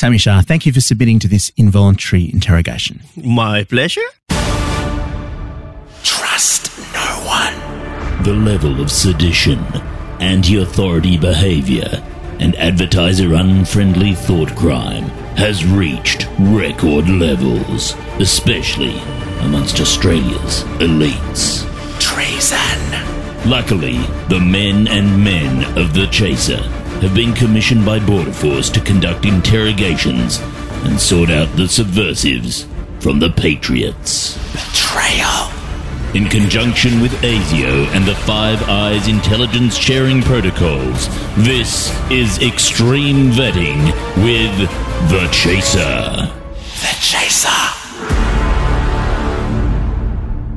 Sami Shah, thank you for submitting to this involuntary interrogation. My pleasure. Trust no one. The level of sedition, anti-authority behavior, and advertiser unfriendly thought crime has reached record levels, especially amongst Australia's elites. Treason. Luckily, the men and men of the Chaser have been commissioned by Border Force to conduct interrogations and sort out the subversives from the Patriots. Betrayal. In conjunction with ASIO and the Five Eyes intelligence sharing protocols, this is Extreme Vetting with The Chaser. The Chaser.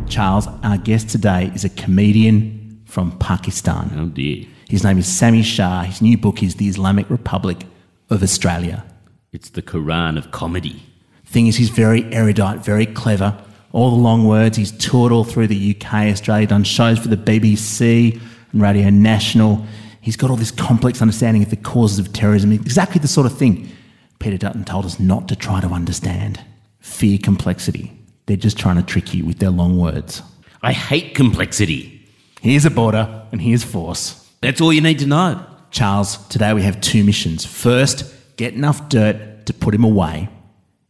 Charles, our guest today is a comedian from Pakistan. Oh dear. His name is Sami Shah. His new book is The Islamic Republic of Australia. It's the Quran of comedy. Thing is, he's very erudite, very clever. All the long words. He's toured all through the UK, Australia, done shows for the BBC and Radio National. He's got all this complex understanding of the causes of terrorism. Exactly the sort of thing Peter Dutton told us not to try to understand. Fear complexity. They're just trying to trick you with their long words. I hate complexity. Here's a border and here's force. That's all you need to know. Charles, today we have two missions. First, get enough dirt to put him away.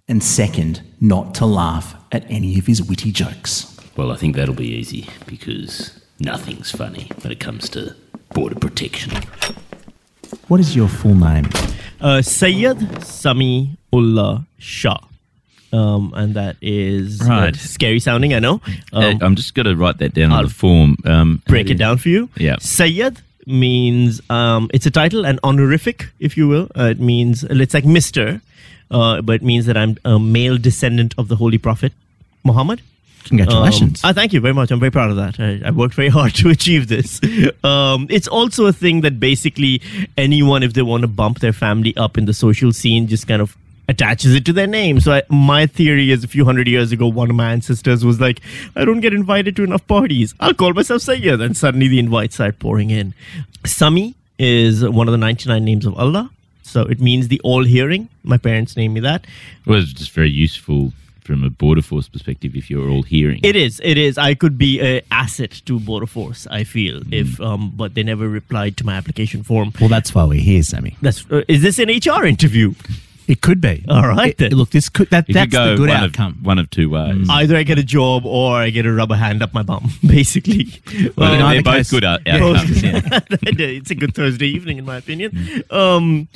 And second, not to laugh at any of his witty jokes. Well, I think that'll be easy because nothing's funny when it comes to border protection. What is your full name? Uh, Sayyid Sami Ullah Shah. Um, and that is uh, Right. scary sounding, I know. Uh, Um, I'm just going to write that down on I'll the form. Um, break it down for you. Yeah. Sayyid means um, it's a title, an honorific, if you will. Uh, it means it's like Mister, uh, but it means that I'm a male descendant of the Holy Prophet Muhammad. Congratulations. Um, ah, thank you very much. I'm very proud of that. I, I worked very hard to achieve this. Um, it's also a thing that basically anyone, if they want to bump their family up in the social scene, just kind of attaches it to their name. So I, my theory is a few hundred years ago, one of my ancestors was like, I don't get invited to enough parties. I'll call myself Sayyid. And suddenly the invites start pouring in. Sami is one of the 99 names of Allah. So it means the all hearing. My parents named me that. well, it's just very useful from a border force perspective if you're all hearing. It is. It is. I could be a asset to Border Force. I feel if, um, but they never replied to my application form. well, that's why we're here, Sami. That's. Uh, is this an HR interview? It could be. All right, It- then. look, this could that that's could go the good one outcome. Of, one of two ways. Either I get a job or I get a rubber hand up my bum. Basically, Well, in they're both case- good out- Yeah. outcomes. yeah. it's a good Thursday evening, in my opinion. Um,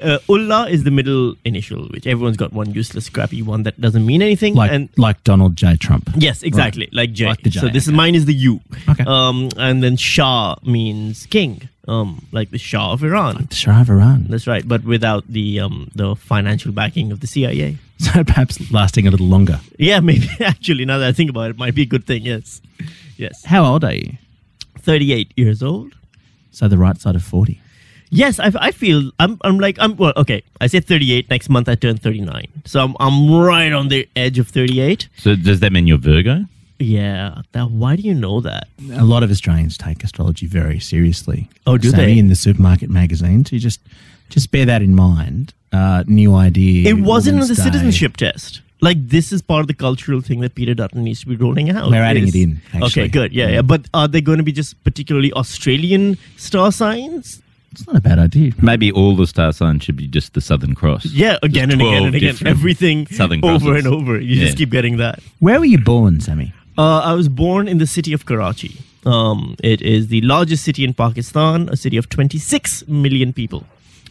uh, Ullah is the middle initial, which everyone's got one useless, crappy one that doesn't mean anything. like and like Donald J. Trump. Yes, exactly. Like J. Like the J, So this is mine is the U. Okay. Um, and then Shah means king. Um, like the Shah of Iran. The Shah of Iran. That's right, but without the um the financial backing of the CIA. So perhaps lasting a little longer. Yeah, maybe actually now that I think about it, it might be a good thing. Yes, yes. How old are you? Thirty-eight years old. So the right side of forty. Yes, I, I feel I'm I'm like I'm well okay. I say 38. Next month I turn 39, so I'm I'm right on the edge of 38. So does that mean you're Virgo? Yeah. That, why do you know that? A lot of Australians take astrology very seriously. Oh, do Sami, they? In the supermarket magazines, you just just bear that in mind. Uh, new idea. It wasn't in the Day. citizenship test. Like this is part of the cultural thing that Peter Dutton needs to be rolling out. We're adding Is- it in, actually. Okay, good. Yeah, yeah. But are they going to be just particularly Australian star signs? It's not a bad idea. Maybe all the star signs should be just the Southern Cross. Yeah, again Just and again and again. Everything Southern over Crosses. and over. You Yeah. just keep getting that. Where were you born, Sami? Uh, I was born in the city of Karachi. Um, it is the largest city in Pakistan, a city of 26 million people.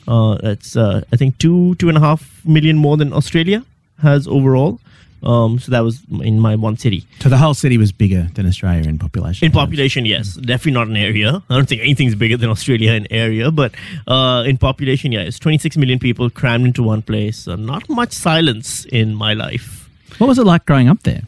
Uh, that's, uh, I think, two, two and a half million more than Australia has overall. Um, so that was in my one city. So the whole city was bigger than Australia in population. In population, yes, definitely not in area. I don't think anything's bigger than Australia in area, but uh, in population, yeah, it's 26 million people crammed into one place. So not much silence in my life. What was it like growing up there?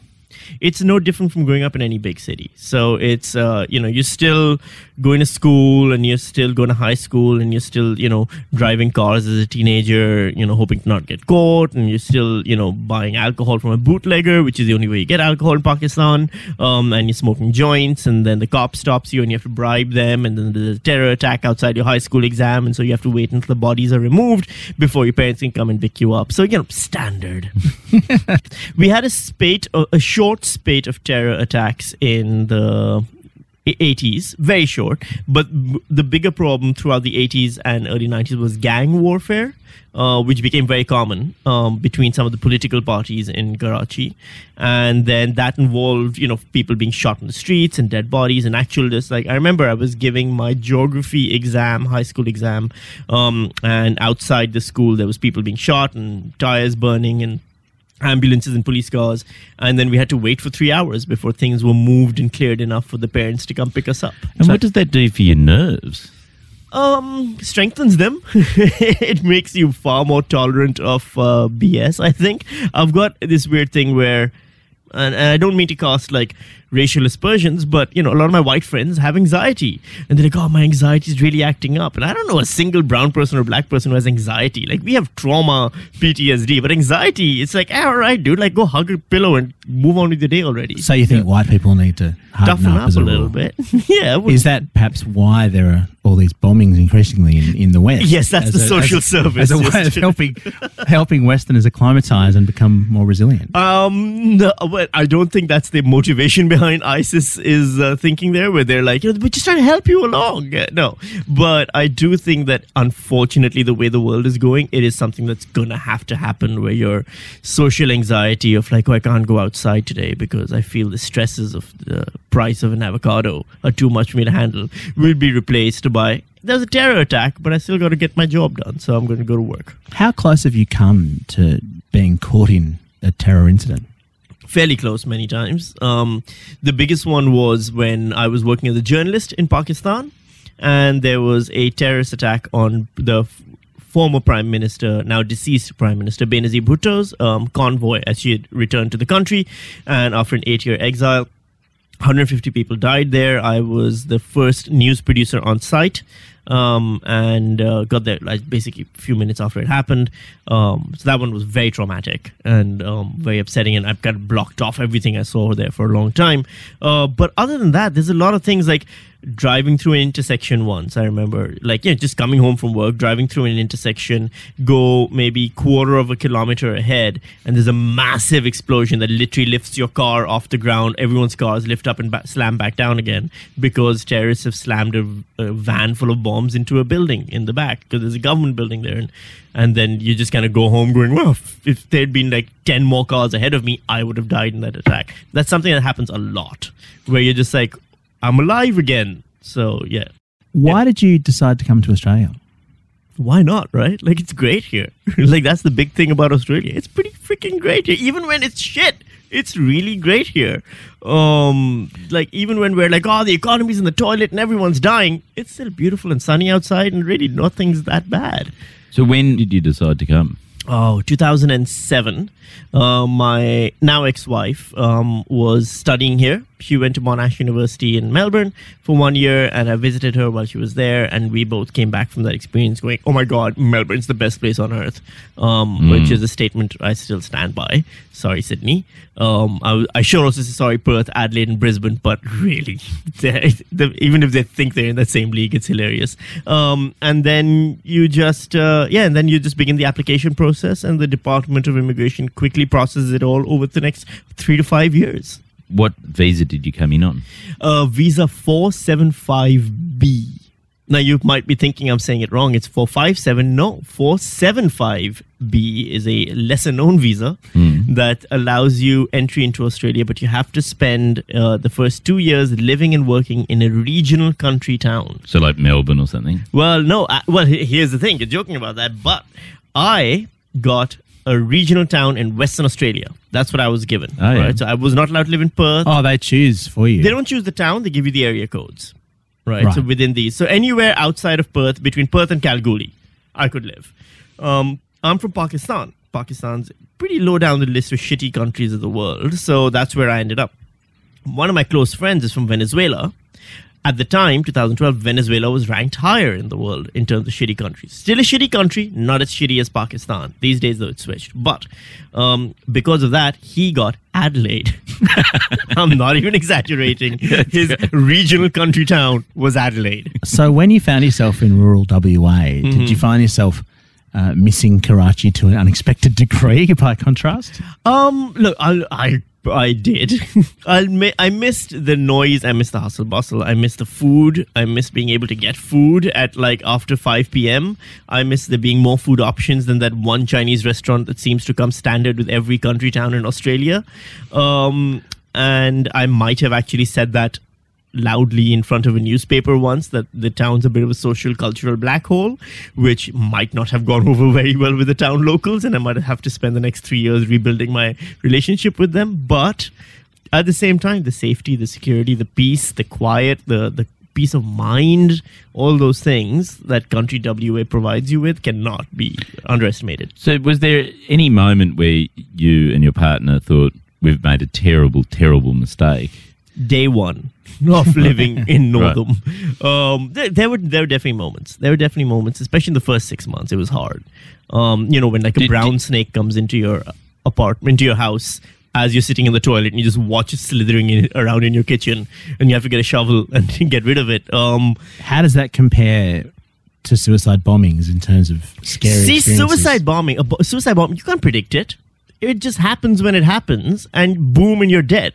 It's no different from growing up in any big city. So it's uh, you know you're still going to school and you're still going to high school and you're still you know driving cars as a teenager, you know hoping to not get caught, and you're still you know buying alcohol from a bootlegger, which is the only way you get alcohol in Pakistan. Um, and you're smoking joints, and then the cop stops you and you have to bribe them, and then there's a terror attack outside your high school exam, and so you have to wait until the bodies are removed before your parents can come and pick you up. So you know standard. we had a spate, a, a short spate of terror attacks in the 80s, very short. But the bigger problem throughout the 80s and early 90s was gang warfare, uh, which became very common um, between some of the political parties in Karachi. And then that involved, you know, people being shot in the streets and dead bodies and actual just like I remember I was giving my geography exam, high school exam, um, and outside the school there was people being shot and tires burning and ambulances and police cars and then we had to wait for three hours before things were moved and cleared enough for the parents to come pick us up. And what does that do for your nerves? um strengthens them. It makes you far more tolerant of uh, bs i think. I've got this weird thing where and, and i don't mean to cast like racial aspersions but you know a lot of my white friends have anxiety. And they're like oh my anxiety is really acting up. And i don't know a single brown person or black person who has anxiety. Like we have trauma ptsd but anxiety it's like ah, all right dude like go hug a pillow and move on with the day already. So you think white people need to toughen up, up, a little bit. Yeah would- Is that perhaps why there are all these bombings increasingly in, in the West? Yes, that's the a- social as service, As a way of helping, helping Westerners acclimatise and become more resilient. Um, no, well, I don't think that's the motivation behind ISIS is uh, thinking there, where they're like, you know, we're just trying to help you along. Uh, No, but I do think that unfortunately, the way the world is going, it is something that's gonna have to happen. Where your social anxiety of like, oh, I can't go outside today because I feel the stresses of the price of an avocado are too much for me to handle, will be replaced by. There's a terror attack, but I still got to get my job done, so I'm going to go to work. How close have you come to being caught in a terror incident? Fairly close many times. Um, the biggest one was when I was working as a journalist in Pakistan, and there was a terrorist attack on the f- former prime minister, now deceased prime minister Benazir Bhutto's um, convoy as she had returned to the country, and after an eight-year exile. 150 people died there. I was the first news producer on site um, and uh, got there like basically a few minutes after it happened. Um, so that one was very traumatic and um, very upsetting, and I've got blocked off everything I saw there for a long time. Uh, but other than that, there's a lot of things like driving through an intersection once. I remember, like, know, just coming home from work, driving through an intersection, go maybe quarter of a kilometer ahead, and there's a massive explosion that literally lifts your car off the ground. Everyone's cars lift up and ba- slam back down again because terrorists have slammed a, a van full of bombs into a building in the back because there's a government building there. And, and then you just kind of go home going, well, if there'd been like 10 more cars ahead of me, I would have died in that attack. That's something that happens a lot where you're just like, I'm alive again. So yeah, Why did you decide to come to Australia? why not? Right? Like it's great here. like that's the big thing about Australia. It's pretty freaking great here. Even when it's shit, it's really great here. Um, like even when we're like, oh, the economy's in the toilet and everyone's dying, it's still beautiful and sunny outside, and really nothing's that bad. So when did you decide to come? Oh, 2007. Uh, my now ex-wife um, was studying here. She went to Monash University in Melbourne for one year, and I visited her while she was there. And we both came back from that experience going, "Oh my God, Melbourne's the best place on earth," um, which is a statement I still stand by. Sorry, Sydney. Um, I, I sure also say sorry, Perth, Adelaide, and Brisbane, but really, even if they think they're in the same league, it's hilarious. Um, and then you just, uh, yeah, and then you just begin the application process, and the Department of Immigration quickly processes it all over the next three to five years. What visa did you come in on? Uh, visa 475B. Now you might be thinking I'm saying it wrong. It's 457. No, 475B is a lesser known visa that allows you entry into Australia, but you have to spend uh, the first two years living and working in a regional country town. So like Melbourne or something? Well, no. Uh, well, here's the thing. You're joking about that, but I got a regional town in Western Australia. That's what I was given. Oh, yeah. right? So I was not allowed to live in Perth. Oh, they choose for you. They don't choose the town; they give you the area codes, right? Right. So within these, so anywhere outside of Perth, between Perth and Kalgoorlie, I could live. Um, I'm from Pakistan, Pakistan's pretty low down the list of shitty countries of the world. So that's where I ended up. One of my close friends is from Venezuela. At the time, 2012, Venezuela was ranked higher in the world in terms of shitty countries. Still a shitty country, not as shitty as Pakistan. These days, though, it's switched. But um, because of that, he got Adelaide. I'm not even exaggerating. His regional country town was Adelaide. So when you found yourself in rural WA, did you find yourself uh, missing Karachi to an unexpected degree by contrast? Um, look, I, I, I did. I, mi- I missed the noise. I missed the hustle bustle. I missed the food. I missed being able to get food at like after 5 p.m. I missed there being more food options than that one Chinese restaurant that seems to come standard with every country town in Australia. Um, and I might have actually said that loudly in front of a newspaper once that the town's a bit of a social cultural black hole, which might not have gone over very well with the town locals, and I might have to spend the next three years rebuilding my relationship with them. But at the same time, the safety, the security, the peace, the quiet, the the peace of mind, all those things that country WA provides you with cannot be underestimated. So, was there any moment where you and your partner thought we've made a terrible, terrible mistake? Day one of living in Northam. Um, there, there were there were definitely moments. There were definitely moments, especially in the first six months. It was hard. Um, you know, when like a Did- brown did- snake comes into your apartment, into your house. As you're sitting in the toilet and you just watch it slithering in, around in your kitchen, and you have to get a shovel and get rid of it. Um, How does that compare to suicide bombings in terms of scary See, suicide bombing, a bo- suicide bomb, you can't predict it. It just happens when it happens, and boom, and you're dead.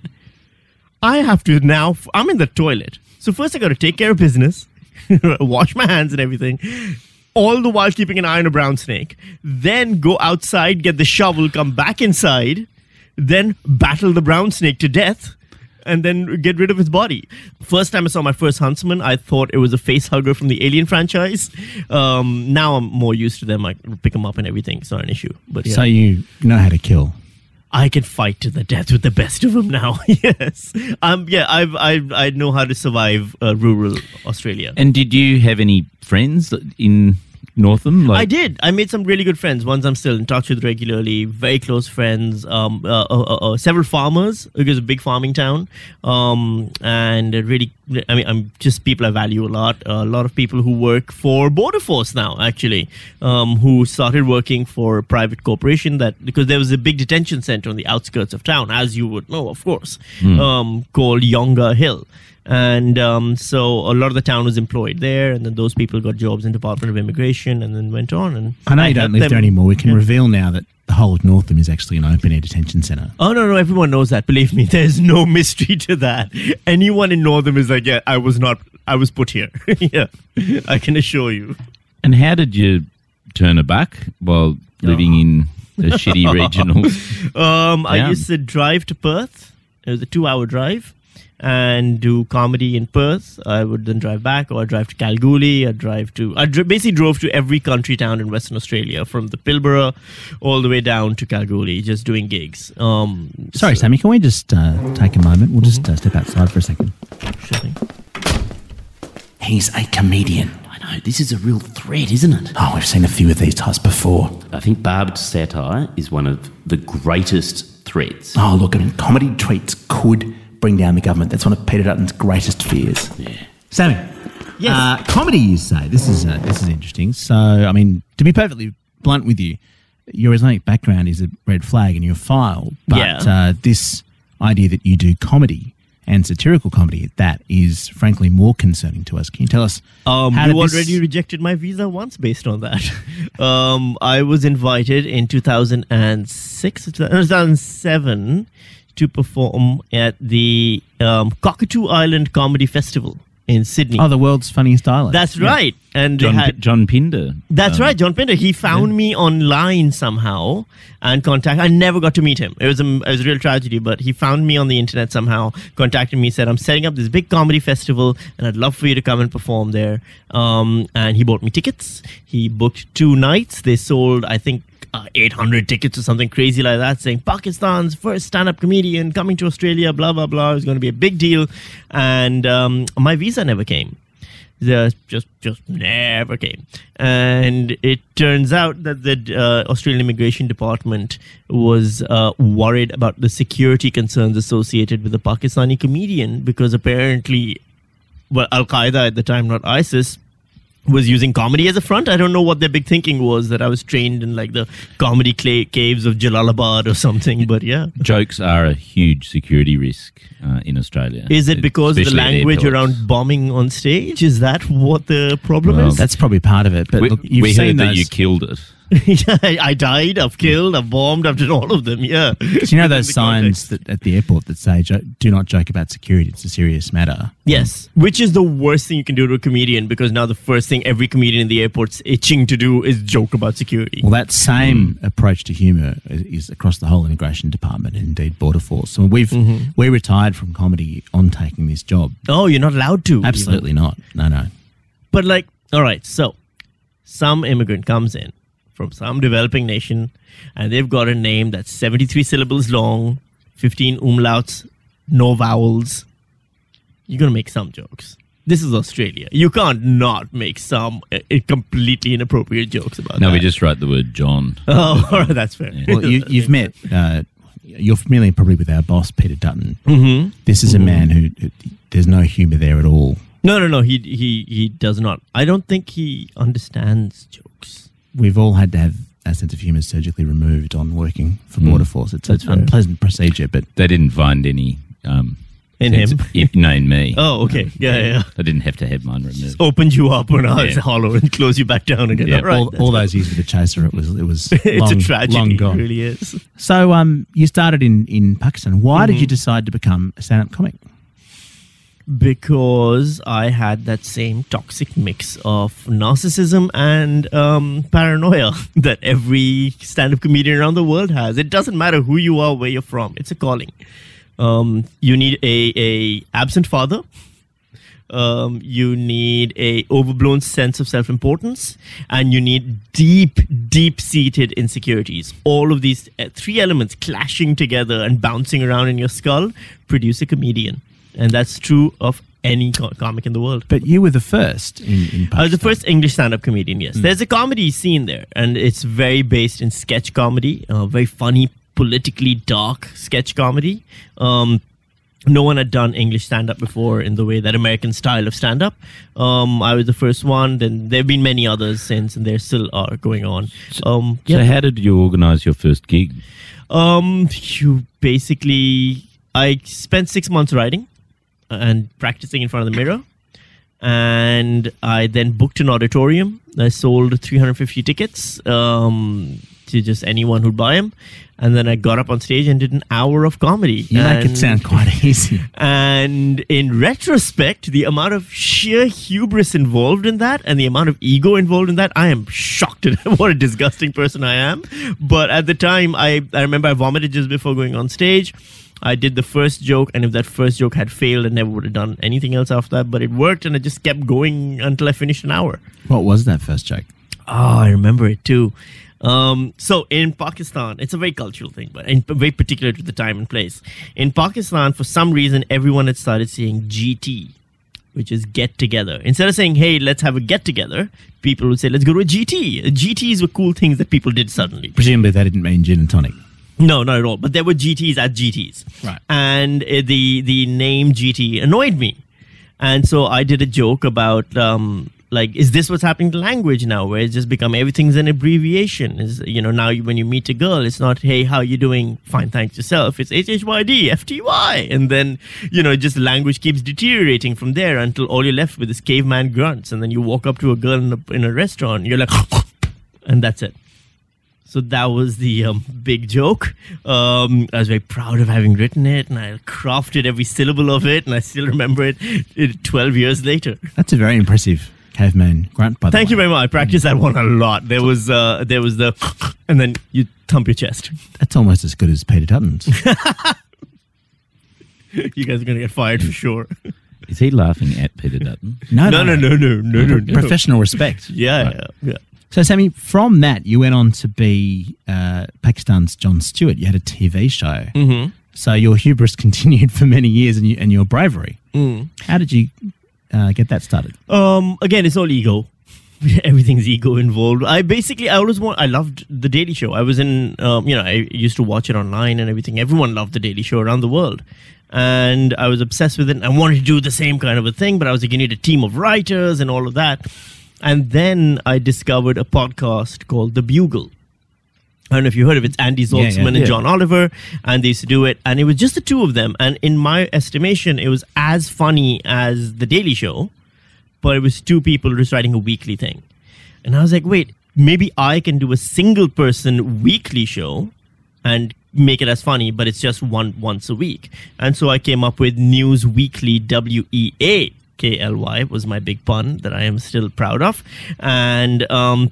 I have to now, I'm in the toilet. So, first, I got to take care of business, wash my hands and everything, all the while keeping an eye on a brown snake. Then go outside, get the shovel, come back inside, then battle the brown snake to death and then get rid of his body. First time I saw my first huntsman, I thought it was a face hugger from the Alien franchise. Um, now I'm more used to them. I pick them up and everything. It's not an issue. But yeah. So you know how to kill. I can fight to the death with the best of them now. yes. Um. Yeah. I've. I. I know how to survive uh, rural Australia. And did you have any friends in Northam? Like, I did. I made some really good friends. Ones I'm still in touch with regularly. Very close friends. Um, uh, uh, uh, uh, several farmers because it's a big farming town. Um, and really, I mean, I'm just people I value a lot. a lot of people who work for Border Force now, actually, um, who started working for a private corporation that because there was a big detention center on the outskirts of town, as you would know, of course, um, called Yongah Hill and um, so a lot of the town was employed there, and then those people got jobs in Department of Immigration, and then went on. And I know you don't live them- there anymore. We can Yeah. reveal now that the whole of Northam is actually an open air detention centre. Oh no, no, everyone knows that. Believe me, there's no mystery to that. Anyone in Northam is like, yeah, I was not, I was put here. yeah, I can assure you. And how did you turn a buck while living in a shitty regional? Um, I used to drive to Perth. It was a two-hour drive, and do comedy in Perth. I would then drive back, or I drive to Kalgoorlie. I drive to. I dr- basically drove to every country town in Western Australia, from the Pilbara all the way down to Kalgoorlie, just doing gigs. Um, Sorry, so- Sami, can we just uh, take a moment? We'll just uh, step outside for a second. sure thing. He's a comedian. I know, this is a real threat, isn't it? Oh, we've seen a few of these types before. I think barbed satire is one of the greatest threats. Oh, look, I mean, comedy tweets could bring down the government. That's one of Peter Dutton's greatest fears. Yeah. Sami, Yes. uh, comedy, you say. This is uh, this is interesting. So, I mean, to be perfectly blunt with you, your Islamic background is a red flag in your file. But Yeah. uh, this idea that you do comedy and satirical comedy, that is frankly more concerning to us. Can you tell us? Um, how you did this- already rejected my visa once based on that. um, I was invited in 2006, 2007 to perform at the um, Cockatoo Island Comedy Festival in Sydney. Oh, the world's funniest island. That's right. And John, they had, P- John Pinder. that's um, right, John Pinder. He found me online somehow and contact. I never got to meet him. It was a, it was a real tragedy, but he found me on the internet somehow, contacted me, said, I'm setting up this big comedy festival and I'd love for you to come and perform there. Um, and he bought me tickets. He booked two nights. They sold, I think, uh, 800 tickets or something crazy like that, saying Pakistan's first stand up comedian coming to Australia, blah, blah, blah. It was going to be a big deal. And um, my visa never came. They just just never came, and it turns out that the uh, Australian Immigration Department was uh, worried about the security concerns associated with the Pakistani comedian because apparently, well, Al Qaeda at the time, not ISIS, was using comedy as a front. I don't know what their big thinking was that I was trained in like the comedy clay caves of Jalalabad or something, but yeah. Jokes are a huge security risk uh, in Australia. Is it because of the language around bombing on stage? Is that what the problem Well, is? That's probably part of it. But We, look, you've we seen heard that those, you killed it. Yeah, I died, I've killed, I've bombed, I've done all of them. Yeah. Do you know those signs that at the airport that say "Do not joke about security; it's a serious matter"? Yes, um, which is the worst thing you can do to a comedian because now the first thing every comedian in the airport's itching to do is joke about security. Well, that same mm. approach to humour is, is across the whole immigration department and indeed border force. So we've mm-hmm. we retired from comedy on taking this job. Oh, you're not allowed to. Absolutely not. No, no. But like, all right, so some immigrant comes in from some developing nation and they've got a name that's 73 syllables long, 15 umlauts, no vowels. You're going to make some jokes. This is Australia. You can't not make some uh, uh, completely inappropriate jokes about No, that. we just write the word John. Oh, all right, that's fair. Well, you, you've met. Uh, you're familiar probably with our boss Peter Dutton. Mhm. This is a man who, who there's no humour there at all. No, no, no. He he he does not. I don't think he understands jokes. We've all had to have our sense of humour surgically removed on working for border force. It's That's an fair. unpleasant procedure, but They didn't find any. Um, In sense him? of- in- no, in me. Oh, okay. Yeah, yeah. I didn't have to have mine removed. Opened you up when I was Yeah. hollow and close you back down again. Yeah. All right. all, all those years with the chaser, it was it was it's long, a tragedy. long gone. It really is. So, um, you started in in Pakistan. Why Mm-hmm. did you decide to become a stand-up comic? Because I had that same toxic mix of narcissism and um, paranoia that every stand-up comedian around the world has. It doesn't matter who you are, where you're from. It's a calling. Um, you need a, a absent father. Um, you need a overblown sense of self-importance, and you need deep, deep-seated insecurities. All of these uh, three elements clashing together and bouncing around in your skull produce a comedian, and that's true of any co- comic in the world. But you were the first in, in. I was the first English stand-up comedian. Yes, there's a comedy scene there, and it's very based in sketch comedy, uh, very funny, politically dark sketch comedy. Um, no one had done English stand-up before in the way that American style of stand-up. Um, I was the first one. Then there have been many others since, and there still are going on. Um, So, yeah. how did you organise your first gig? Um, you basically, I spent six months writing and practicing in front of the mirror. And I then booked an auditorium. I sold 350 tickets um, to just anyone who'd buy them. And then I got up on stage and did an hour of comedy. You make it And- sound quite easy. and in retrospect, the amount of sheer hubris involved in that and the amount of ego involved in that, I am shocked at what a disgusting person I am. But at the time, I, I remember I vomited just before going on stage. I did the first joke, and if that first joke had failed, I never would have done anything else after that. But it worked, and I just kept going until I finished an hour. What was that first joke? Oh, I remember it too. Um, so in Pakistan, it's a very cultural thing, but and very particular to the time and place. In Pakistan, for some reason, everyone had started saying GT, which is get together. Instead of saying, "Hey, let's have a get together," people would say, "Let's go to a GT." GTs were cool things that people did suddenly. Presumably, they didn't mean gin and tonic. No, not at all. But there were GTs at GTs, Right. And uh, the the name GT annoyed me, and so I did a joke about um, like, is this what's happening to language now, where it's just become everything's an abbreviation? Is you know now you, when you meet a girl, it's not hey how you doing, fine thanks yourself. It's H H Y D F T Y, and then you know just language keeps deteriorating from there until all you're left with is caveman grunts, and then you walk up to a girl in a, in a restaurant, you're like, and that's it. So that was the um, big joke. Um, I was very proud of having written it, and I crafted every syllable of it, and I still remember it, it 12 years later. That's a very impressive caveman grunt, by the Thank way. you very much. I practiced that one a lot. There was uh, there was the, and then you thump your chest. That's almost as good as Peter Dutton's. You guys are gonna get fired for sure. Is he laughing at Peter Dutton? No, No, no, no, no, no, no, no. Professional respect. Yeah, yeah, yeah. So, Sami, from that, you went on to be uh, Pakistan's Jon Stewart. You had a TV show. Mm-hmm. So your hubris continued for many years and, you, and your bravery. Mm. How did you uh, get that started? Um, again, it's all ego. Everything's ego involved. I basically, I always want. I loved the Daily Show. I was in, um, you know, I used to watch it online and everything. Everyone loved the Daily Show around the world, and I was obsessed with it. I wanted to do the same kind of a thing, but I was like, you need a team of writers and all of that. And then I discovered a podcast called The Bugle. I don't know if you heard of it. It's Andy Zaltzman yeah. and Yeah. John Oliver, and they used to do it. And it was just the two of them. And in my estimation, it was as funny as The Daily Show, but it was two people just writing a weekly thing. And I was like, wait, maybe I can do a single person weekly show and make it as funny, but it's just one once a week. And so I came up with News Weekly W E A K L Y was my big pun that I am still proud of. And um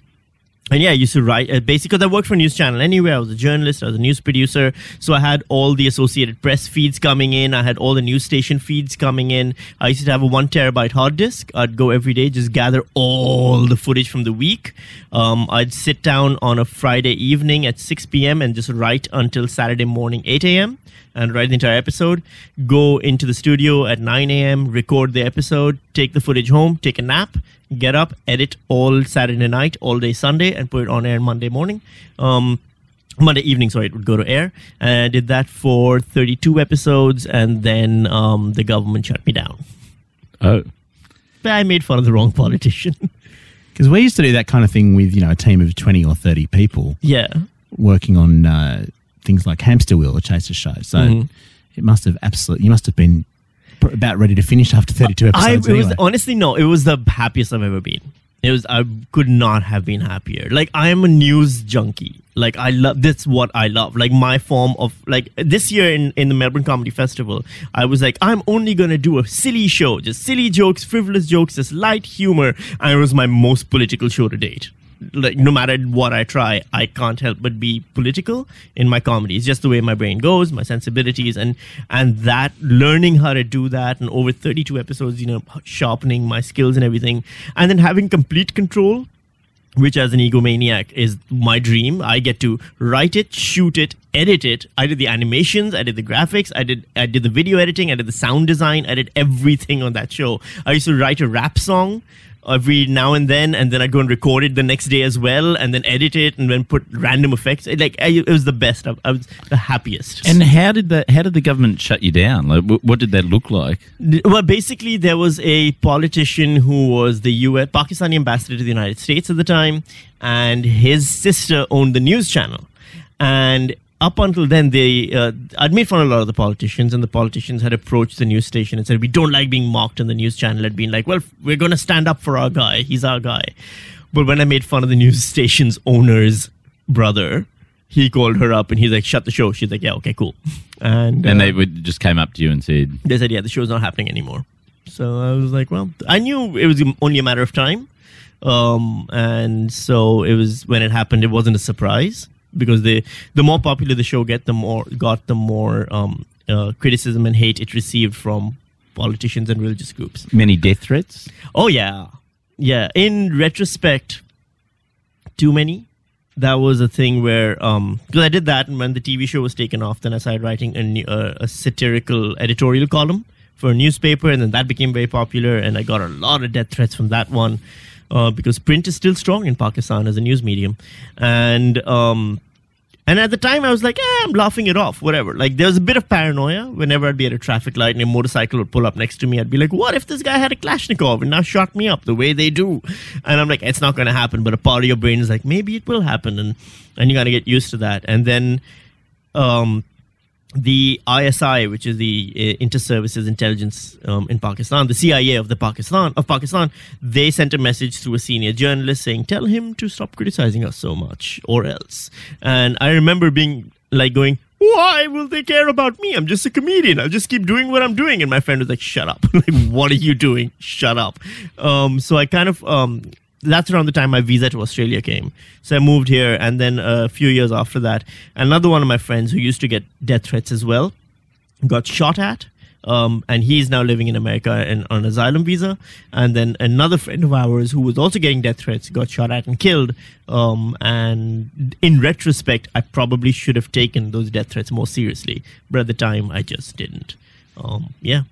and yeah, I used to write uh, basically because I worked for a news channel anyway. I was a journalist, I was a news producer, so I had all the Associated Press feeds coming in. I had all the news station feeds coming in. I used to have a one terabyte hard disk. I'd go every day, just gather all the footage from the week. Um, I'd sit down on a Friday evening at 6 p.m. and just write until Saturday morning 8 a.m. and write the entire episode. Go into the studio at 9 a.m. Record the episode. Take the footage home. Take a nap get up, edit all Saturday night, all day Sunday, and put it on air Monday morning. Um, Monday evening, sorry, it would go to air. And I did that for 32 episodes, and then um, the government shut me down. Oh, But I made fun of the wrong politician. Because we used to do that kind of thing with you know a team of twenty or thirty people yeah. working on uh, things like Hamster Wheel or Chaser Show. So Mhm. it must have absolutely you must have been about ready to finish after thirty-two I, episodes. it was honestly no. It was the happiest I've ever been. It was. I could not have been happier. Like I am a news junkie. Like I love. That's what I love. Like my form of like this year in in the Melbourne Comedy Festival, I was like, I'm only gonna do a silly show, just silly jokes, frivolous jokes, just light humor, and it was my most political show to date. Like no matter what I try, I can't help but be political in my comedy. It's just the way my brain goes, my sensibilities, and and that learning how to do that, and over 32 episodes, you know, sharpening my skills and everything, and then having complete control which as an egomaniac is my dream. I get to write it, shoot it, edit it. I did the animations, I did the graphics, I did I did the video editing, I did the sound design, I did everything on that show. I used to write a rap song every now and then and then I'd go and record it the next day as well and then edit it and then put random effects. It, like I, it was the best. I, I was the happiest. and how did the how did the government shut you down? Like, wh- what did that look like? Well, basically, there was a politician who was the U.S. Pakistani ambassador to the United States at the time, and his sister owned the news channel. And up until then, they uh, I'd made fun of a lot of the politicians, and the politicians had approached the news station and said, "We don't like being mocked on the news channel." Had been like, "Well, we're going to stand up for our guy. He's our guy." But when I made fun of the news station's owner's brother, he called her up and he's like, "Shut the show." She's like, "Yeah, okay, cool." And And uh, they would just came up to you and said, they said, yeah, the show's not happening anymore. So I was like, well, I knew it was only a matter of time. Um, and so it was when it happened, it wasn't a surprise because the the more popular the show get, the more got, the more um, uh, criticism and hate it received from politicians and religious groups. "Many death threats." Oh yeah, yeah. In retrospect, too many. That was a thing where um because I did that, and when the TV show was taken off, then I started writing a, new, uh, a satirical editorial column for a newspaper, and then that became very popular, and I got a lot of death threats from that one. Uh, because print is still strong in Pakistan as a news medium, and um, and at the time, I was like, I'm laughing it off, whatever. Like, there was a bit of paranoia whenever I'd be at a traffic light and a motorcycle would pull up next to me. I'd be like, what if this guy had a Kalashnikov and now shot me up the way they do? And I'm like, it's not going to happen. But a part of your brain is like, maybe it will happen. And, and you got to get used to that. And then, um, the ISI, which is the uh, Inter-Services Intelligence um, in Pakistan, the CIA of the Pakistan of Pakistan, they sent a message through a senior journalist saying, "Tell him to stop criticizing us so much, or else." And I remember being like going, "Why will they care about me? I'm just a comedian. I'll just keep doing what I'm doing." And my friend was like, "Shut up! like, what are you doing? Shut up!" Um, so I kind of um, that's around the time my visa to Australia came. So I moved here, and then a few years after that, another one of my friends who used to get death threats as well got shot at. Um, and he's now living in America and on an asylum visa. And then another friend of ours who was also getting death threats got shot at and killed. Um, and in retrospect, I probably should have taken those death threats more seriously, but at the time, I just didn't. Um, yeah.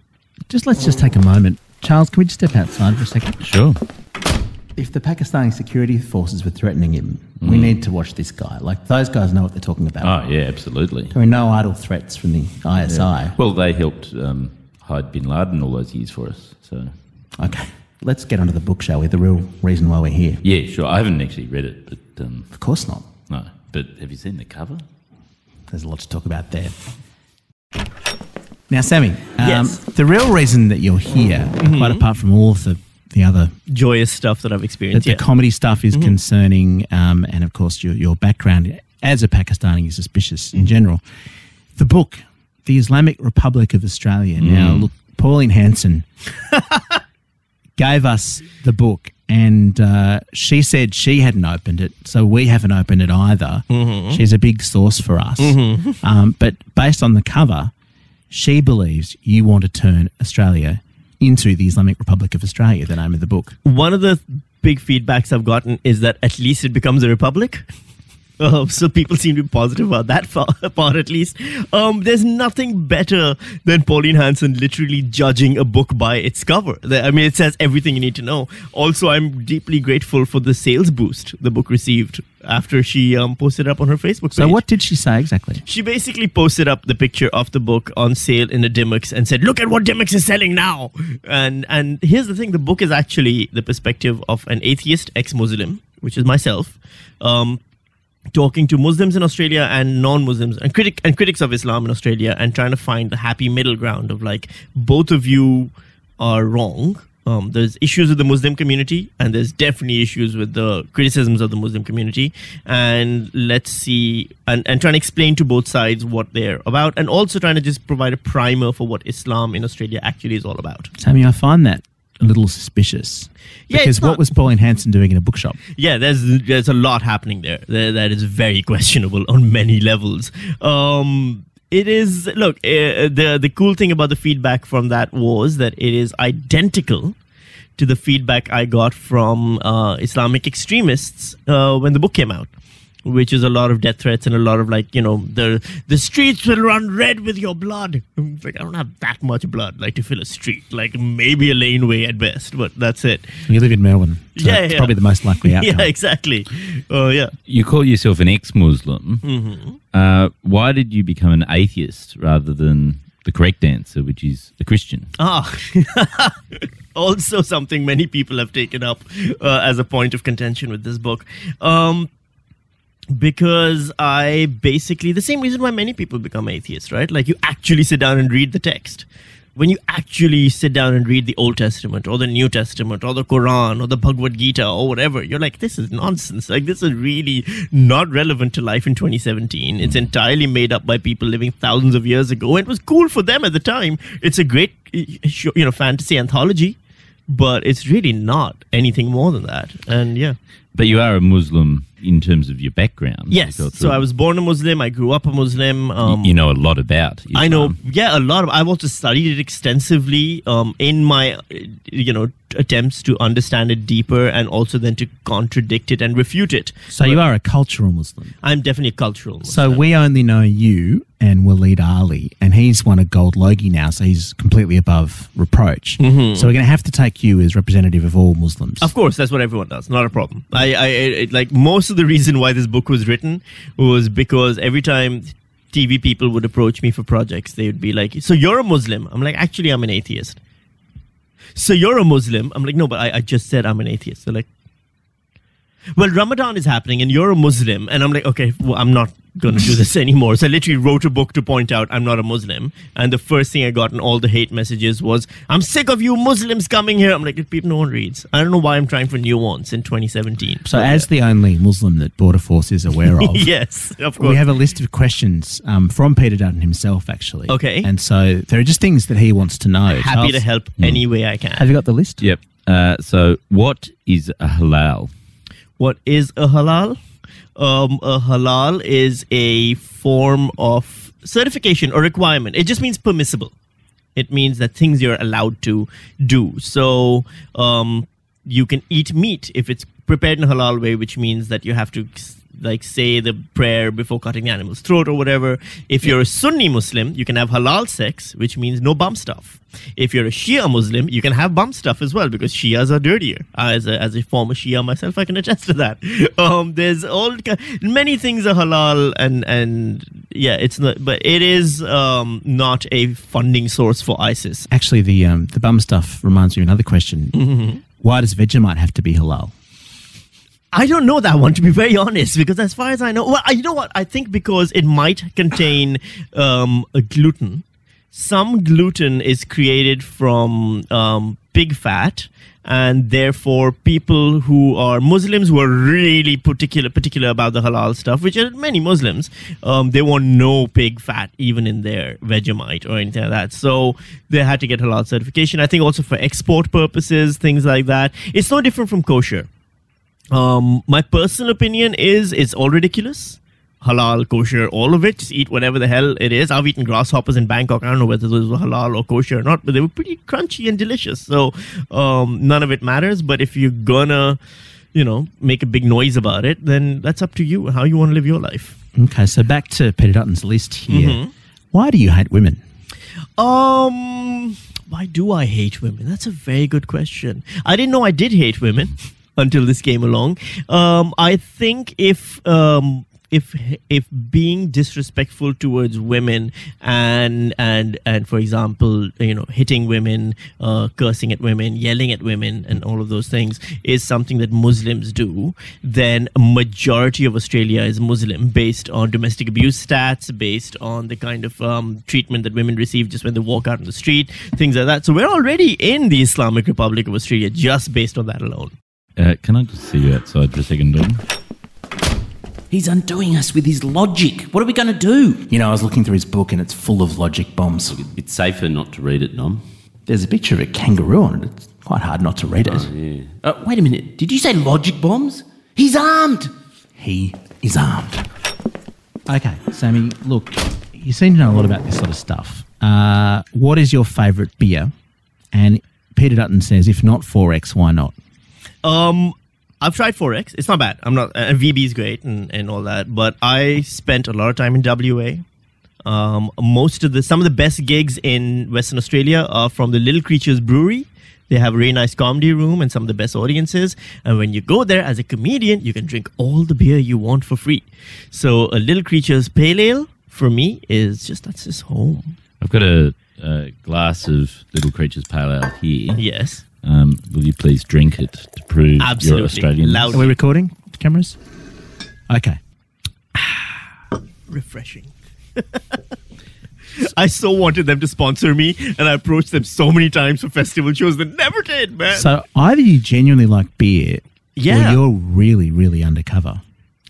just let's just take a moment Charles, can we just step outside for a second? Sure. If the Pakistani security forces were threatening him, we need to watch this guy. Like, those guys know what they're talking about. Oh, yeah, absolutely. There are no idle threats from the ISI. Well, they helped um, hide bin Laden all those years for us. So, Okay, let's get onto the book, shall we? The real reason why we're here. yeah, sure. I haven't actually read it, but um, Of course not. no. But have you seen the cover? There's a lot to talk about there. Now, Sami, um, Yes. the real reason that you're here, Mm-hmm. quite apart from all of the, the other Joyous stuff that I've experienced. the yeah. comedy stuff is concerning, um, and of course your your background as a Pakistani is suspicious in general. The book, The Islamic Republic of Australia. Now, look, Pauline Hanson gave us the book, and uh, she said she hadn't opened it, so we haven't opened it either. She's a big source for us, um, but based on the cover, she believes you want to turn Australia into the Islamic Republic of Australia. The name of the book. One of the big feedbacks I've gotten is that at least it becomes a republic. Uh, so people seem to be positive about that far, part at least. Um, there's nothing better than Pauline Hanson literally judging a book by its cover. I mean, it says everything you need to know. Also, I'm deeply grateful for the sales boost the book received after she um, posted it up on her Facebook page. So, what did she say exactly? She basically posted up the picture of the book on sale in a Dymocks and said, "Look at what Dymocks is selling now." And and here's the thing: the book is actually the perspective of an atheist ex-Muslim, which is myself, um, talking to Muslims in Australia and non-Muslims and critic and critics of Islam in Australia, and trying to find the happy middle ground of like both of you are wrong. Um, there's issues with the Muslim community, and there's definitely issues with the criticisms of the Muslim community. And let's see, and, and trying to explain to both sides what they're about, and also trying to just provide a primer for what Islam in Australia actually is all about. Sami, I find that a little suspicious. Yeah, because what not- was Pauline Hanson doing in a bookshop? Yeah, there's there's a lot happening there. there that is very questionable on many levels. Um, it is look uh, the the cool thing about the feedback from that was that it is identical to the feedback I got from uh, Islamic extremists uh, when the book came out. Which is a lot of death threats and a lot of like you know the the streets will run red with your blood. I'm Like I don't have that much blood like to fill a street, like maybe a laneway at best, but that's it. You live in Melbourne. So Yeah, it's yeah. probably the most likely outcome. Yeah, exactly. Oh yeah. You call yourself an ex-Muslim. Uh, why did you become an atheist rather than the correct answer, which is a Christian? Ah, also something many people have taken up uh, as a point of contention with this book. Um, because I basically, the same reason why many people become atheists, right? Like you actually sit down and read the text. When you actually sit down and read the Old Testament or the New Testament or the Quran or the Bhagavad Gita or whatever, you're like, this is nonsense. Like, this is really not relevant to life in 2017. It's entirely made up by people living thousands of years ago. It was cool for them at the time. It's a great, you know, fantasy anthology, but it's really not anything more than that. And yeah. But you are a Muslim in terms of your background. Yes. You So I was born a Muslim. I grew up a Muslim. Um, you know a lot about. I know, yeah, a lot of. I've also studied it extensively um, in my, you know, attempts to understand it deeper and also then to contradict it and refute it. So you are a cultural Muslim. I'm definitely a cultural. So we only know you and Waleed Aly, and he's won a gold Logie now, so he's completely above reproach. Mm-hmm. So we're going to have to take you as representative of all Muslims. Of course, that's what everyone does. Not a problem. I, I, I like most of the reason why this book was written was because every time TV people would approach me for projects, they would be like, "So you're a Muslim?" I'm like, "Actually, I'm an atheist." So you're a Muslim? I'm like, "No, but I, I just said I'm an atheist." They're like, "Well, Ramadan is happening, and you're a Muslim," and I'm like, "Okay, well, I'm not." Going to do this anymore. So I literally wrote a book to point out I'm not a Muslim. And the first thing I got in all the hate messages was, I'm sick of you Muslims coming here. I'm like, people, no one reads. I don't know why I'm trying for nuance in 2017. so as the only Muslim that Border Force is aware of, yes, of course. we have a list of questions um, from Peter Dutton himself, actually. Okay. And so there are just things that he wants to know. happy Charles, to help any way I can. Have you got the list? Yep. Uh, so, what is a halal? What is a halal? Um, a halal is a form of certification or requirement. It just means permissible. It means that things you're allowed to do. So um, you can eat meat if it's prepared in a halal way, which means that you have to like say the prayer before cutting the animal's throat or whatever. If you're a Sunni Muslim, you can have halal sex, which means no bum stuff. If you're a Shia Muslim, you can have bum stuff as well because Shias are dirtier. As a, as a former Shia myself, I can attest to that. Um, there's all many things are halal and and yeah, it's not, but it is um, not a funding source for ISIS. Actually, the um, the bum stuff reminds me of another question. Mm-hmm. Why does Vegemite have to be halal? I don't know that one to be very honest, because as far as I know, well, I, you know what? I think because it might contain um, gluten. Some gluten is created from um, pig fat, and therefore people who are Muslims who are really particular particular about the halal stuff, which are many Muslims, um, they want no pig fat even in their Vegemite or anything like that. So they had to get halal certification. I think also for export purposes, things like that. It's no different from kosher. Um, my personal opinion is it's all ridiculous. Halal, kosher, all of it. Just eat whatever the hell it is. I've eaten grasshoppers in Bangkok. I don't know whether those were halal or kosher or not, but they were pretty crunchy and delicious. So um, none of it matters. But if you're gonna, you know, make a big noise about it, then that's up to you how you want to live your life. Okay, so back to Peter Dutton's list here. Mm-hmm. Why do you hate women? Um, why do I hate women? That's a very good question. I didn't know I did hate women until this came along. Um, I think if um, if if being disrespectful towards women and and and for example, you know, hitting women, uh, cursing at women, yelling at women, and all of those things is something that Muslims do, then a majority of Australia is Muslim, based on domestic abuse stats, based on the kind of um, treatment that women receive just when they walk out in the street, things like that. So we're already in the Islamic Republic of Australia just based on that alone. Uh, can I just see you outside for a second, Dom? He's undoing us with his logic. What are we going to do? You know, I was looking through his book and it's full of logic bombs. It's safer not to read it, Dom. There's a picture of a kangaroo on it. It's quite hard not to read it. Yeah. Uh, wait a minute. Did you say logic bombs? He's armed. He is armed. Okay, Sami, look, you seem to know a lot about this sort of stuff. Uh, what is your favourite beer? And Peter Dutton says, if not 4X, why not? Um, I've tried 4X. It's not bad. I'm not, and VB is great and, and all that, but I spent a lot of time in WA. Um, most of the, some of the best gigs in Western Australia are from the Little Creatures Brewery. They have a really nice comedy room and some of the best audiences. And when you go there as a comedian, you can drink all the beer you want for free. So a Little Creatures Pale Ale for me is just, that's just home. I've got a, a glass of Little Creatures Pale Ale here. Yes. Um, will you please drink it to prove Absolutely. you're Australian? Are we recording? Cameras? Okay. refreshing. I so wanted them to sponsor me, and I approached them so many times for festival shows that never did, man. So either you genuinely like beer, Yeah. or you're really, really undercover.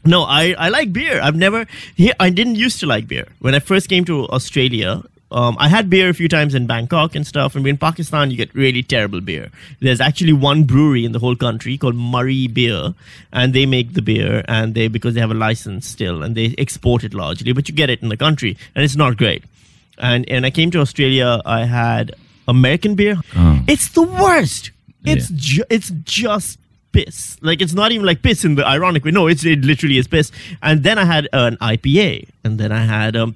no, I, I like beer. I've never here. I didn't used to like beer when I first came to Australia. Um, I had beer a few times in Bangkok and stuff, and in Pakistan you get really terrible beer. There's actually one brewery in the whole country called Murree Beer, and they make the beer, and they because they have a license still, and they export it largely, but you get it in the country, and it's not great. And and I came to Australia, I had American beer. It's the worst. It's Yeah. ju- it's just piss. Like it's not even like piss in the ironic way. No, it's it literally is piss. And then I had an IPA, and then I had um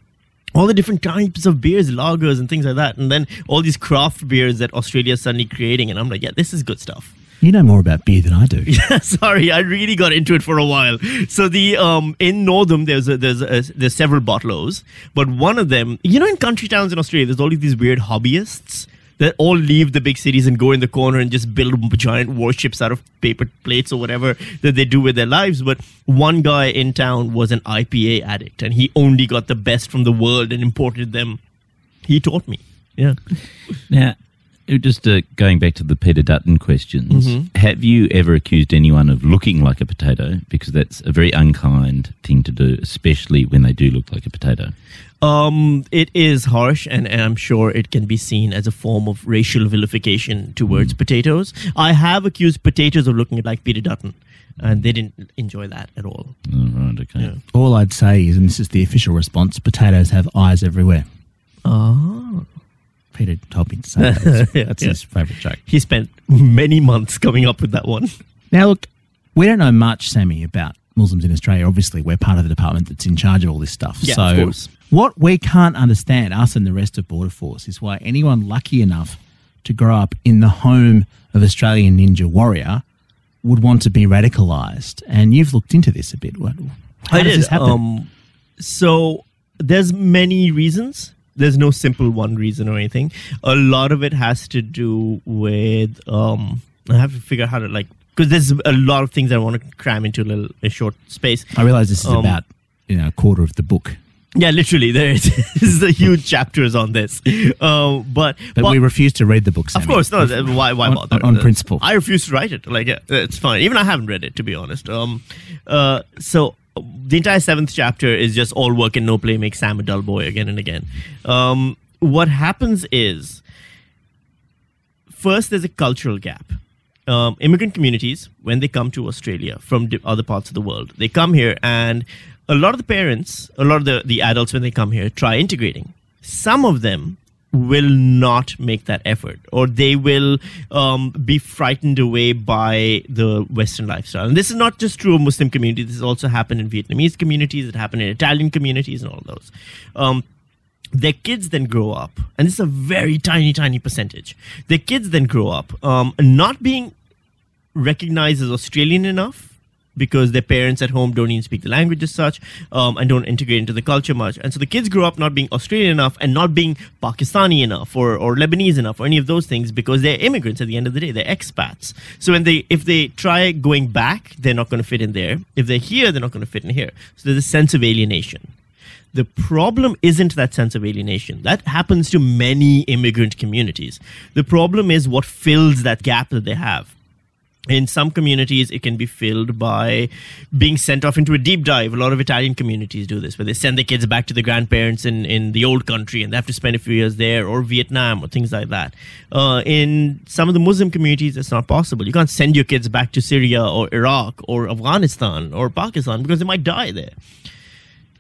all the different types of beers, lagers, and things like that. And then all these craft beers that Australia's suddenly creating, and I'm like, yeah, this is good stuff. You know more about beer than I do. Yeah, Sorry, I really got into it for a while. So the um in Northam there's a, there's a, there's several bottlers, but one of them, you know, in country towns in Australia, there's all these weird hobbyists that all leave the big cities and go in the corner and just build giant warships out of paper plates or whatever that they do with their lives. But one guy in town was an IPA addict, and he only got the best from the world and imported them. He taught me. Yeah. Now, just uh, going back to the Peter Dutton questions, Mm-hmm. have you ever accused anyone of looking like a potato? Because that's a very unkind thing to do, especially when they do look like a potato. Um, it is harsh, and, and I'm sure it can be seen as a form of racial vilification towards potatoes. I have accused potatoes of looking like Peter Dutton, and they didn't enjoy that at all. All right, okay. Yeah. All I'd say is, and this is the official response, potatoes have eyes everywhere. Oh. Peter told me to say that. That's, Yeah, that's yeah. his favourite joke. He spent many months coming up with that one. Now, look, we don't know much, Sami, about Muslims in Australia, obviously, we're part of the department that's in charge of all this stuff. Yeah, so, of course. What we can't understand, us and the rest of Border Force, is why anyone lucky enough to grow up in the home of Australian Ninja Warrior would want to be radicalised. And you've looked into this a bit. What, how I does did. this happen? Um, so there's many reasons. There's no simple one reason or anything. A lot of it has to do with um, I have to figure out how to like because there's a lot of things I want to cram into a little a short space. I realise this is um, about you know a quarter of the book, Yeah, literally, there is there's a huge chapters on this. Um, but but, we refuse to read the book. Of course, no. Why? Why On- bother? on Uh, principle. I refuse to write it. Like, yeah, it's fine. Even I haven't read it, to be honest. Um, uh, so the entire seventh chapter is just all work and no play makes Sam a dull boy again and again. Um, what happens is, first, there's a cultural gap. Um, immigrant communities, when they come to Australia from other parts of the world, they come here and a lot of the parents, a lot of the, the adults, when they come here, try integrating. Some of them will not make that effort or they will um, be frightened away by the Western lifestyle. And this is not just true of Muslim communities, this has also happened in Vietnamese communities, it happened in Italian communities, and all those. Um, their kids then grow up, and this is a very tiny, tiny percentage. Their kids then grow up um, not being recognized as Australian enough because their parents at home don't even speak the language as such um, and don't integrate into the culture much. And so the kids grow up not being Australian enough and not being Pakistani enough or, or Lebanese enough or any of those things because they're immigrants at the end of the day. They're expats. So when they if they try going back, they're not going to fit in there. If they're here, they're not going to fit in here. So there's a sense of alienation. The problem isn't that sense of alienation. That happens to many immigrant communities. The problem is what fills that gap that they have. In some communities, it can be filled by being sent off into a deep dive. A lot of Italian communities do this, where they send their kids back to the grandparents in, in the old country and they have to spend a few years there, or Vietnam, or things like that. Uh, in some of the Muslim communities, it's not possible. You can't send your kids back to Syria, or Iraq, or Afghanistan, or Pakistan because they might die there.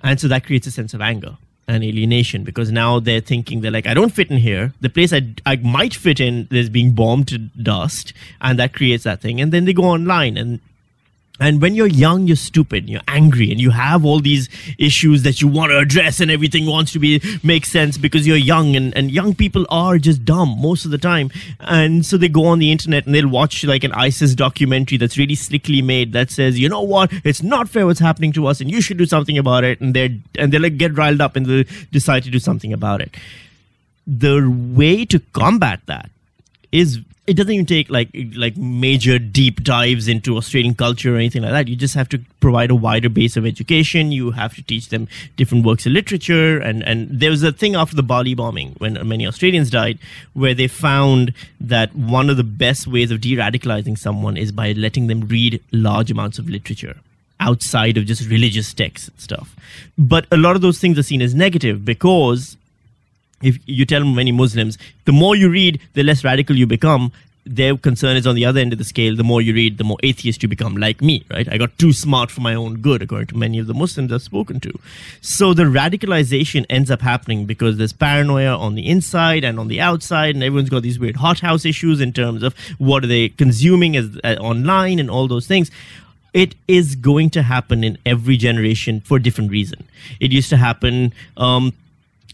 And so that creates a sense of anger and alienation because now they're thinking they're like, I don't fit in here. The place I, I might fit in is being bombed to dust, and that creates that thing. And then they go online and and when you're young, you're stupid, you're angry, and you have all these issues that you want to address, and everything wants to be make sense because you're young, and, and young people are just dumb most of the time. And so they go on the internet and they'll watch like an ISIS documentary that's really slickly made that says, you know what, it's not fair what's happening to us, and you should do something about it. And they're and they like get riled up and they decide to do something about it. The way to combat that is it doesn't even take like like major deep dives into Australian culture or anything like that. You just have to provide a wider base of education. You have to teach them different works of literature. And and there was a thing after the Bali bombing when many Australians died, where they found that one of the best ways of de-radicalizing someone is by letting them read large amounts of literature outside of just religious texts and stuff. But a lot of those things are seen as negative because if you tell many Muslims, the more you read, the less radical you become. Their concern is on the other end of the scale. The more you read, the more atheist you become, like me, right? I got too smart for my own good, according to many of the Muslims I've spoken to. So the radicalization ends up happening because there's paranoia on the inside and on the outside, and everyone's got these weird hothouse issues in terms of what are they consuming as uh, online and all those things it is going to happen in every generation for a different reason. It used to happen um,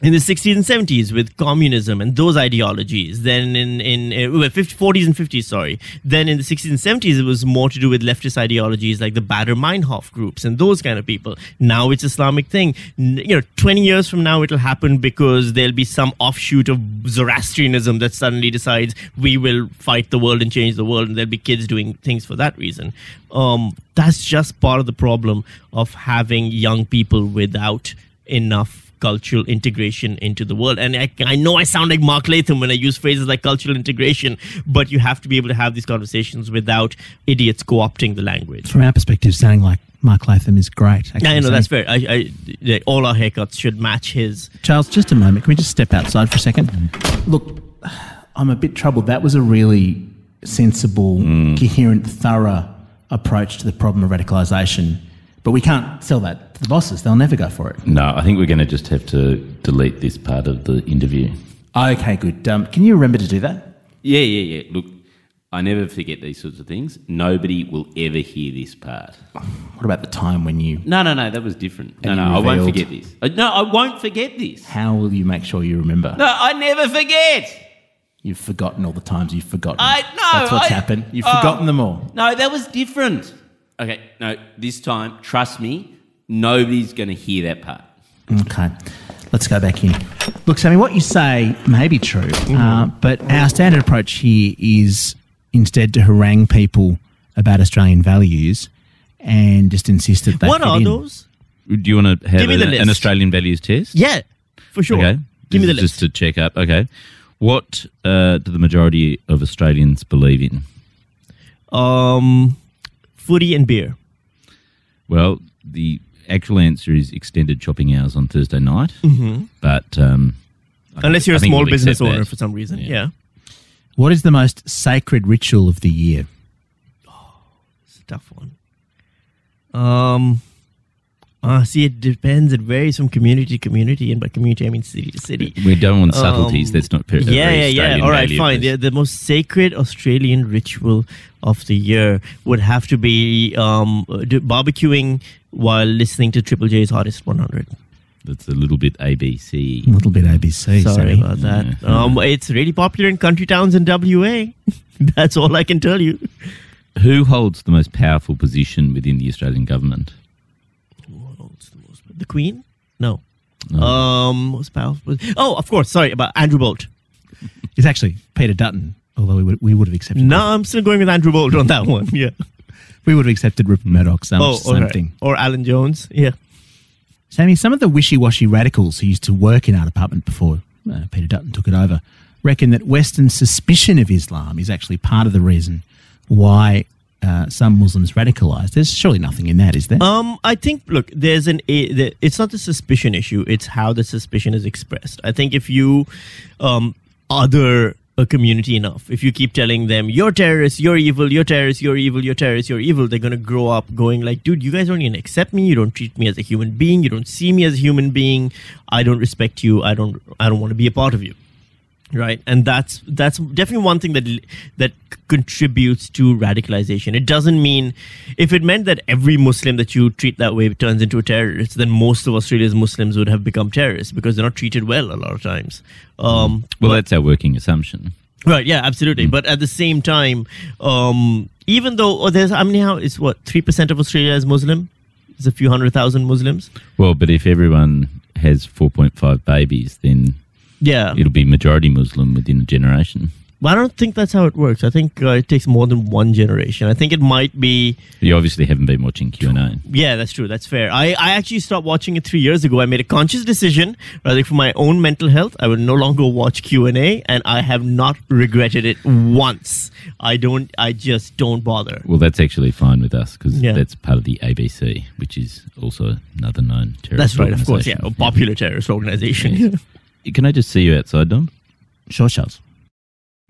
in the 60s and 70s with communism and those ideologies. Then in in uh, well, 50, 40s and 50s, sorry. Then in the 60s and 70s, it was more to do with leftist ideologies like the Baader Meinhof groups and those kind of people. Now it's Islamic thing. You know, 20 years from now, it'll happen because there'll be some offshoot of Zoroastrianism that suddenly decides we will fight the world and change the world, and there'll be kids doing things for that reason. Um, that's just part of the problem of having young people without enough cultural integration into the world. And I, I know I sound like Mark Latham when I use phrases like cultural integration, but you have to be able to have these conversations without idiots co opting the language. From our perspective, sounding like Mark Latham is great. I know actually. that's fair. I, I, yeah, all our haircuts should match his. Charles, just a moment. Can we just step outside for a second? Look, I'm a bit troubled. That was a really sensible, mm. coherent, thorough approach to the problem of radicalisation. But we can't sell that to the bosses. They'll never go for it. No, I think we're going to just have to delete this part of the interview. Okay, good. Um, can you remember to do that? Yeah, yeah, yeah. Look, I never forget these sorts of things. Nobody will ever hear this part. What about the time when you? No, no, no, that was different. No, no, you I won't revealed- forget this. Uh, No, I won't forget this. How will you make sure you remember? No, I never forget. You've forgotten all the times you've forgotten. I no. That's what's I- happened. You've Oh. forgotten them all. No, that was different. Okay, no, this time, trust me, nobody's going to hear that part. Okay, let's go back in. Look, Sami, what you say may be true, uh, but our standard approach here is instead to harangue people about Australian values and just insist that they what fit are in. those? Do you want to have Give me the a- an. Australian values test? Yeah, for sure. Okay. Give me the list. Just to check up. Okay. What uh, do the majority of Australians believe in? um, footy and beer. Well, the actual answer is extended shopping hours on Thursday night. Mm-hmm. But um, Unless you're I a think small we'll business owner that. for some reason. Yeah. Yeah. What is the most sacred ritual of the year? Oh, it's a tough one. Um, uh, see, it depends. It varies from community to community, and by community I mean city to city. We don't want subtleties. Um, That's not per- a yeah, very yeah, yeah. Australian All right, fine. The, the most sacred Australian ritual of the year would have to be um, uh, barbecuing while listening to Triple J's Hottest 100. That's a little bit ABC. A little bit ABC. Sorry Sami. about that. Yeah. Um, it's really popular in country towns in WA. That's all I can tell you. Who holds the most powerful position within the Australian government? The Queen? No. No. Um, most powerful. Oh, of course. Sorry about Andrew Bolt. It's actually Peter Dutton, although we would, we would have accepted. No, I'm still going with Andrew Bolt on that one. Yeah. We would have accepted Rupert Murdoch's um, oh, same okay. thing. Or Alan Jones. Yeah. Sami, some of the wishy-washy radicals who used to work in our department before uh, Peter Dutton took it over reckon that Western suspicion of Islam is actually part of the reason why uh, some Muslims radicalised. There's surely nothing in that, is there? Um, I think look, there's an the, it's not the suspicion issue; it's how the suspicion is expressed. I think if you um other a community enough, if you keep telling them you're terrorists, you're evil, you're terrorists, you're evil, you're terrorists, you're evil, they're gonna grow up going like, dude, you guys don't even accept me. You don't treat me as a human being. You don't see me as a human being. I don't respect you. I don't. I don't want to be a part of you right and that's that's definitely one thing that that contributes to radicalization it doesn't mean if it meant that every muslim that you treat that way turns into a terrorist then most of australia's muslims would have become terrorists because they're not treated well a lot of times um Well, but- that's our working assumption. Right. Yeah. Absolutely. But at the same time, um, even though oh, there's, I mean, how it's what three percent of Australia is Muslim. it's a few hundred thousand Muslims. Well, but if everyone has 4.5 babies, then Yeah. it'll be majority Muslim within a generation. But I don't think that's how it works. I think uh, it takes more than one generation. I think it might be. You obviously haven't been watching Q&A. Yeah, that's true. That's fair. I, I actually stopped watching it three years ago. I made a conscious decision, rather for my own mental health. I would no longer watch Q and A, and I have not regretted it once. I don't. I just don't bother. Well, that's actually fine with us because Yeah. that's part of the ABC, which is also another known terrorist That's right. Of course. Yeah. A popular terrorist organization. Yes. Can I just see you outside, Dom? Sure, Charles.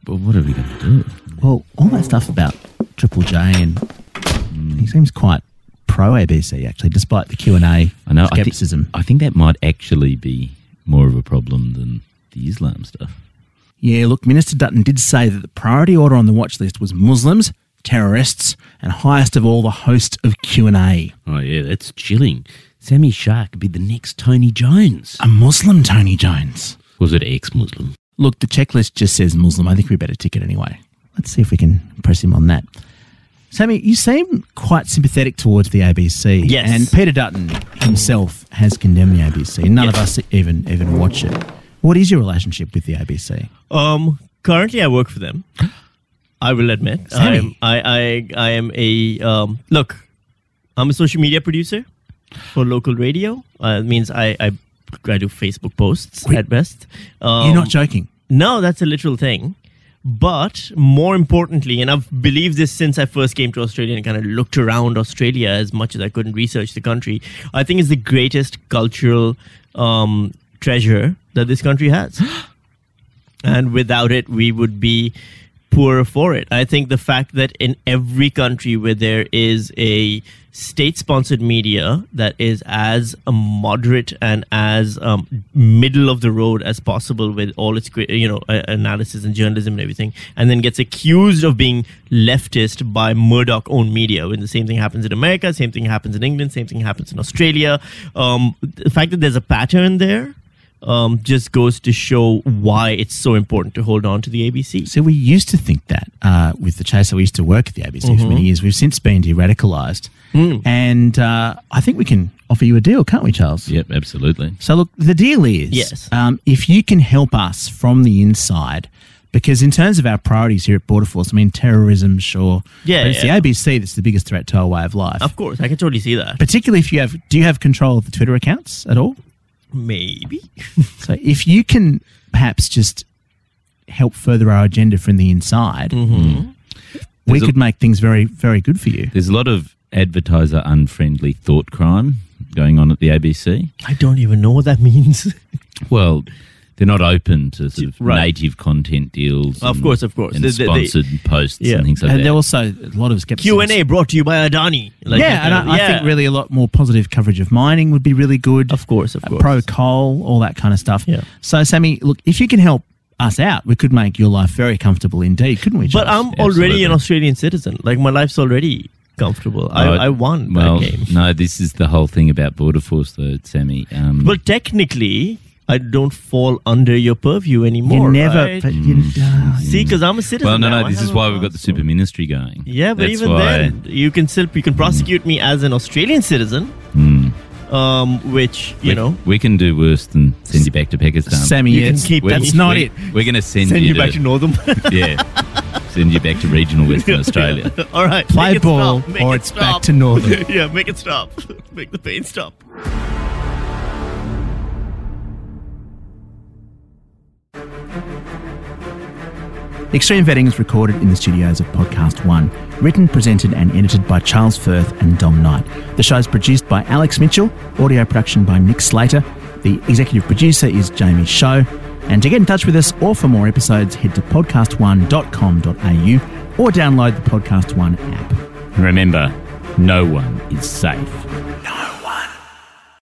Well, what are we going to do? Well, all that stuff about Triple J and hmm. he seems quite pro ABC actually, despite the Q and A I know. I think, skepticism. I think that might actually be more of a problem than the Islam stuff. Yeah, look, Minister Dutton did say that the priority order on the watch list was Muslims, terrorists, and highest of all, the host of Q and A, Oh, yeah, that's chilling. Sami Shah could be the next Tony Jones. a Muslim Tony Jones. Was it ex Muslim? Look, the checklist just says Muslim. I think we better tick it anyway. Let's see if we can press him on that. Sami, you seem quite sympathetic towards the ABC. Yes. And Peter Dutton himself has condemned the ABC. None of us even even watch it. What is your relationship with the ABC? Um, currently, I work for them. I will admit, I am, I, I, I am a um, look. I'm a social media producer for local radio. Uh, it means I, I, I do Facebook posts Wait. at best. Um, You're not joking. no, that's a literal thing. But more importantly, and I've believed this since I first came to Australia and kind of looked around Australia as much as I could and research the country, I think it's the greatest cultural um, treasure that this country has. and without it, we would be poorer for it. I think the fact that in every country where there is a state sponsored media that is as um, moderate and as um, middle of the road as possible with all its you know analysis and journalism and everything and then gets accused of being leftist by Murdoch owned media when the same thing happens in America same thing happens in England same thing happens in Australia um, the fact that there's a pattern there um, just goes to show why it's so important to hold on to the ABC. So we used to think that uh, with the Chaser, we used to work at the ABC for many years. We've since been de-radicalised, and uh, I think we can offer you a deal, can't we, Charles? Yep, absolutely. So look, the deal is, Yes. um, if you can help us from the inside, because in terms of our priorities here at Border Force, I mean, terrorism, sure, Yeah, but it's yeah. the ABC that's the biggest threat to our way of life. Of course, I can totally see that. Particularly if you have, do you have control of the Twitter accounts at all? Maybe. So if you can perhaps just help further our agenda from the inside, Mm-hmm. we There's a- could make things very, very good for you. There's a lot of advertiser unfriendly thought crime going on at the ABC. I don't even know what that means. Well, they're not open to sort of Right. native content deals. Of and- course, of course. And They- they- they- sponsored posts Yeah. and things like and that. And there also a lot of skepticism. Q and A brought to you by Adani. Like yeah, and kind I, of- I think really a lot more positive coverage of mining would be really good. Of course, of Uh, course. Pro coal, all that kind of stuff. Yeah. So, Sami, look, if you can help us out, we could make your life very comfortable indeed, couldn't we? But I'm already an Australian citizen. Like my life's already comfortable. I, No, I won well, that game. No, this is the whole thing about Border Force, though, Sami. Um, But technically, I don't fall under your purview anymore. you never. right? But you, uh, See, because I'm a citizen. well, no, no, I this is why we've got the super ministry going. Yeah, but That's even why- then, you can still you can prosecute me as an Australian citizen, um, which you we, know we can do worse than send you back to Pakistan. Sami, You can it's- keep that's me- not we, it. We're going to send, send you to, back to Northam. yeah, send you back to regional Western Australia. All right, Play make it ball or it it's back to Northam. yeah, make it stop. make the pain stop. Extreme Vetting is recorded in the studios of Podcast One. Written, presented, and edited by Charles Firth and Dom Knight. The show is produced by Alex Mitchell, audio production by Nick Slater. The executive producer is Jamie Show. And to get in touch with us or for more episodes, head to podcast1.com.au or download the Podcast One app. Remember, no one is safe.